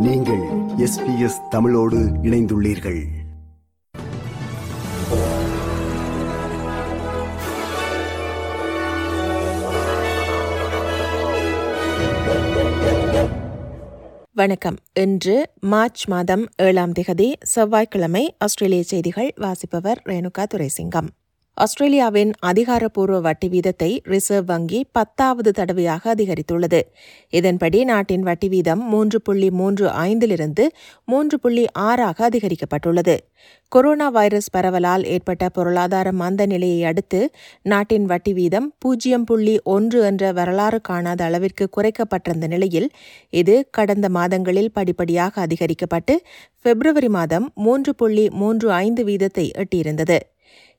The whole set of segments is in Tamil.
நீங்கள் எஸ் நீங்கள் எஸ்பிஎஸ் தமிழோடு இணைந்துள்ளீர்கள். வணக்கம். இன்று மார்ச் மாதம் ஏழாம் திகதி செவ்வாய்க்கிழமை ஆஸ்திரேலிய செய்திகள் வாசிப்பவர் ரேணுகா துரைசிங்கம். ஆஸ்திரேலியாவின் அதிகாரப்பூர்வ வட்டி வீதத்தை ரிசர்வ் வங்கி பத்தாவது தடவையாக அதிகரித்துள்ளது. இதன்படி நாட்டின் வட்டி வீதம் மூன்று புள்ளி மூன்று ஐந்திலிருந்து மூன்று புள்ளி ஆறாக அதிகரிக்கப்பட்டுள்ளது. கொரோனா வைரஸ் பரவலால் ஏற்பட்ட பொருளாதார மந்த நிலையை அடுத்து நாட்டின் வட்டி வீதம் பூஜ்ஜியம் புள்ளி ஒன்று என்ற வரலாறு காணாத அளவிற்கு குறைக்கப்பட்டிருந்த நிலையில் இது கடந்த மாதங்களில் படிப்படியாக அதிகரிக்கப்பட்டு பிப்ரவரி மாதம் மூன்று புள்ளி மூன்று ஐந்து வீதத்தை எட்டியிருந்தது.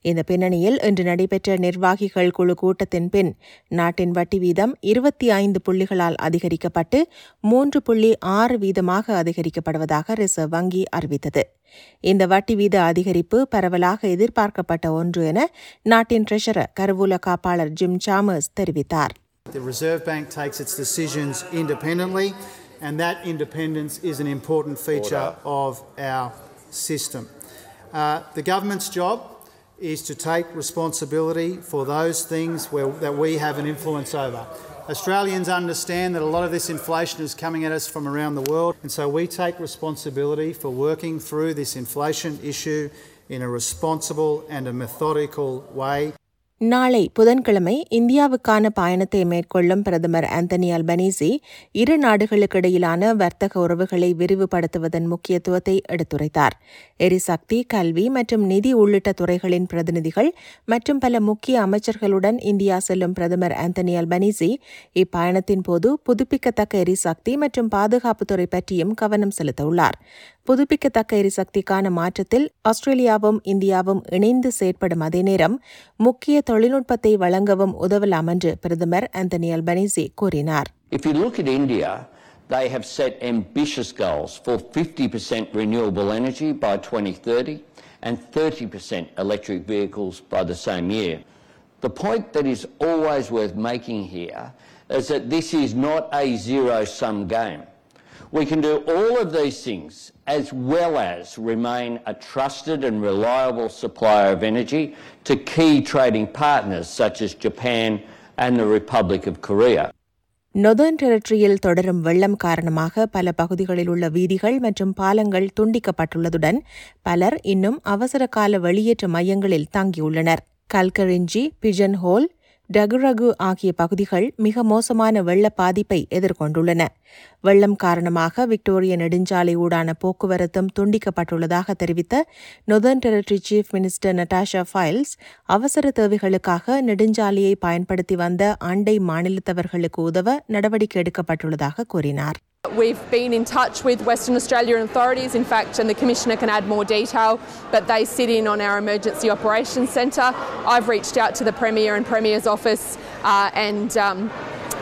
இந்த பின்னணியில் இன்று நடைபெற்ற நிர்வாகிகள் குழு கூட்டத்தின் பின் நாட்டின் வட்டி வீதம் இருபத்தி ஐந்து புள்ளிகளால் அதிகரிக்கப்பட்டு மூன்று புள்ளி ஆறு வீதமாக அதிகரிக்கப்படுவதாக ரிசர்வ் வங்கி அறிவித்தது. இந்த வட்டி வீத அதிகரிப்பு பரவலாக எதிர்பார்க்கப்பட்ட ஒன்று என நாட்டின் ட்ரெஷரர் கருவூல காப்பாளர் ஜிம் சாமர்ஸ் தெரிவித்தார். The Reserve Bank takes its decisions independently, and that independence is an important feature of our system. Uh, the government's job is to take responsibility for those things where, that we have an influence over. Australians understand that a lot of this inflation is coming at us from around the world, and so we take responsibility for working through this inflation issue in a responsible and a methodical way. நாளை புதன்கிழமை இந்தியாவுக்கான பயணத்தை மேற்கொள்ளும் பிரதமர் ஆந்தனி அல்பனீசி இரு நாடுகளுக்கிடையிலான வர்த்தக உறவுகளை விரிவுபடுத்துவதன் முக்கியத்துவத்தை எடுத்துரைத்தார். எரிசக்தி கல்வி மற்றும் நிதி உள்ளிட்ட துறைகளின் பிரதிநிதிகள் மற்றும் பல முக்கிய அமைச்சர்களுடன் இந்தியா செல்லும் பிரதமர் ஆந்தனி அல்பனீசி இப்பயணத்தின் போது புதுப்பிக்கத்தக்க எரிசக்தி மற்றும் பாதுகாப்புத்துறை பற்றியும் கவனம் செலுத்தவுள்ளார். புதுப்பிக்கத்தக்க எரிசக்திக்கான மாற்றத்தில் ஆஸ்திரேலியாவும் இந்தியாவும் இணைந்து செயற்படும் அதே நேரம் முக்கிய தொழில்நுட்பத்தை வழங்கவும் உதவலாம் என்று பிரதமர் ஆந்தனி அல்பனீசி கூறினார் If you look at India, they have set ambitious goals for 50% renewable energy by 2030 and 30% electric vehicles by the same year. The point that is always worth making here is that this is not a zero sum game. We can do all of these things as well as remain a trusted and reliable supplier of energy to key trading partners such as Japan and the Republic of Korea. Northern டெரிட்டரியில் தொடரும் வெள்ளம் காரணமாக பல பகுதிகளில் உள்ள வீதிகள் மற்றும் பாலங்கள் துண்டிக்கப்பட்டுள்ளதுடன் பலர் இன்னும் அவசர கால வெளியேற்ற மையங்களில் தங்கியுள்ளனர் கல்கரிஞ்சி பிஜன் ஹோல் டகுரகு ஆகிய பகுதிகள் மிக மோசமான வெள்ள பாதிப்பை எதிர்கொண்டுள்ளன. வெள்ளம் காரணமாக விக்டோரிய நெடுஞ்சாலை ஊடான போக்குவரத்தும் துண்டிக்கப்பட்டுள்ளதாக தெரிவித்த Northern Territory chief minister Natasha Fyles அவசர தேவைகளுக்காக நெடுஞ்சாலையை பயன்படுத்தி வந்த அண்டை மாநிலத்தவர்களுக்கு உதவ நடவடிக்கை எடுக்கப்பட்டுள்ளதாக கூறினார். We've been in touch with Western Australian authorities, in fact, and the Commissioner can add more detail, but they sit in on our Emergency Operations Centre. I've reached out to the Premier and Premier's office, uh, and um,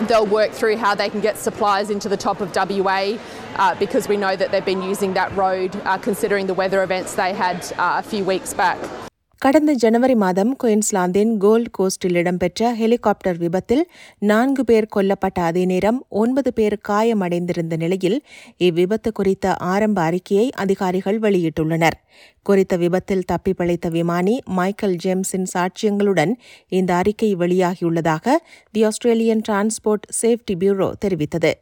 they'll work through how they can get supplies into the top of WA uh, because we know that they've been using that road uh, considering the weather events they had uh, a few weeks back. கடந்த ஜனவரி மாதம் குயின்ஸ்லாந்தின் கோல்ட் கோஸ்டில் இடம்பெற்ற ஹெலிகாப்டர் விபத்தில் நான்கு பேர் கொல்லப்பட்ட அதே நேரம் ஒன்பது பேர் காயமடைந்திருந்த நிலையில் இவ்விபத்து குறித்த ஆரம்ப அறிக்கையை அதிகாரிகள் வெளியிட்டுள்ளனர். குறித்த விபத்தில் தப்பி பிழைத்த விமானி மைக்கேல் ஜேம்ஸின் சாட்சியங்களுடன் இந்த அறிக்கை வெளியாகியுள்ளதாக the Australian Transport Safety Bureau தெரிவித்தது.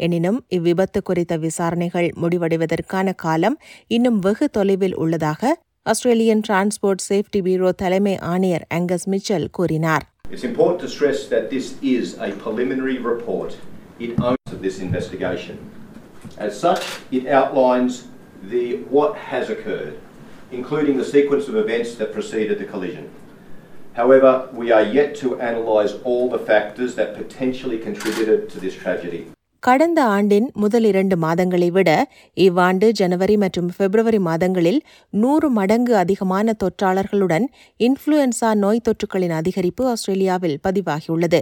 எனினும் இவ்விபத்து குறித்த விசாரணைகள் முடிவடைவதற்கான காலம் இன்னும் வெகு தொலைவில் உள்ளதாக ஆஸ்திரேலியன் டிரான்ஸ்போர்ட் சேஃப்டி பியூரோ தலைமை ஆணையர் அங்கஸ் மிச்சல் கூறினார் It's important to stress that this is a preliminary report. It owns this investigation. As such, it outlines the what has occurred, including the sequence of events that preceded the collision. However, we are yet to analyse all the factors that potentially contributed to this tragedy. கடந்த ஆண்டின் முதல் இரண்டு மாதங்களை விட இவ்வாண்டு ஜனவரி மற்றும் பிப்ரவரி மாதங்களில் நூறு மடங்கு அதிகமான தொற்றாளர்களுடன் இன்ஃப்ளூயன்சா நோய் தொற்றுகளின் அதிகரிப்பு ஆஸ்திரேலியாவில் பதிவாகியுள்ளது.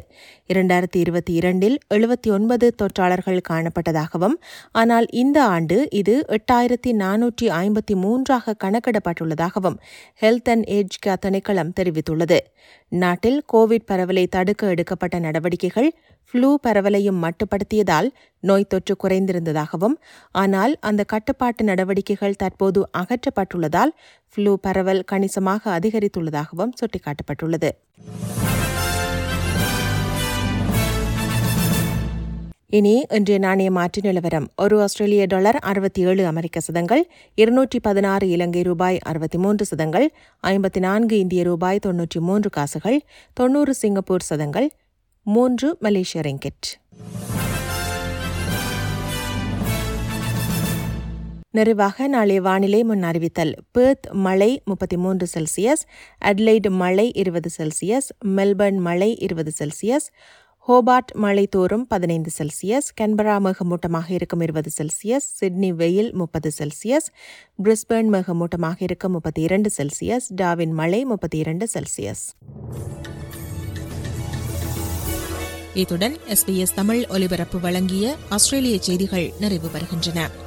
இரண்டாயிரத்தி இருபத்தி இரண்டில் எழுபத்தி ஒன்பது தொற்றாளர்கள் காணப்பட்டதாகவும் ஆனால் இந்த ஆண்டு இது எட்டாயிரத்தி நானூற்றி ஐம்பத்தி மூன்றாக கணக்கிடப்பட்டுள்ளதாகவும் ஹெல்த் அண்ட் ஏஜ் கேர் திணைக்களம் தெரிவித்துள்ளது. நாட்டில் கோவிட் பரவலை தடுக்க எடுக்கப்பட்ட நடவடிக்கைகள் ஃப்ளூ பரவலையும் மட்டுப்படுத்தியதால் நோய் தொற்று குறைந்திருந்ததாகவும் ஆனால் அந்த கட்டுப்பாட்டு நடவடிக்கைகள் தற்போது அகற்றப்பட்டுள்ளதால் ஃப்ளூ பரவல் கணிசமாக அதிகரித்துள்ளதாகவும் சுட்டிக்காட்டப்பட்டுள்ளது. இனி இன்றைய நாணய மாற்று நிலவரம். ஒரு ஆஸ்திரேலிய டாலர் அறுபத்தி ஏழு அமெரிக்க சதங்கள் இருநூற்றி பதினாறு இலங்கை ரூபாய் அறுபத்தி மூன்று சதங்கள் ஐம்பத்தி நான்கு இந்திய ரூபாய் தொன்னூற்றி மூன்று காசுகள் தொன்னூறு சிங்கப்பூர் சதங்கள் மூன்று மலேசிய ரிங்கெட். நிறைவாக நாளை வானிலை முன் அறிவித்தல். பேர்த் மழை முப்பத்தி மூன்று செல்சியஸ் அட்லைட் மழை இருபது செல்சியஸ் மெல்பர்ன் மழை இருபது செல்சியஸ் ஹோபார்ட் மழை தோறும் பதினைந்து செல்சியஸ் கன்பரா மேகமூட்டமாக இருக்கும் இருபது செல்சியஸ் சிட்னி வெயில் முப்பது செல்சியஸ் பிரிஸ்பேர்ன் மேகமூட்டமாக இருக்கும் முப்பத்தி இரண்டு செல்சியஸ் டாவின் மழை முப்பத்தி இரண்டு செல்சியஸ். இத்துடன் எஸ்பிஎஸ் தமிழ் ஒலிபரப்பு வழங்கிய ஆஸ்திரேலிய செய்திகள் நிறைவு பெறுகின்றன.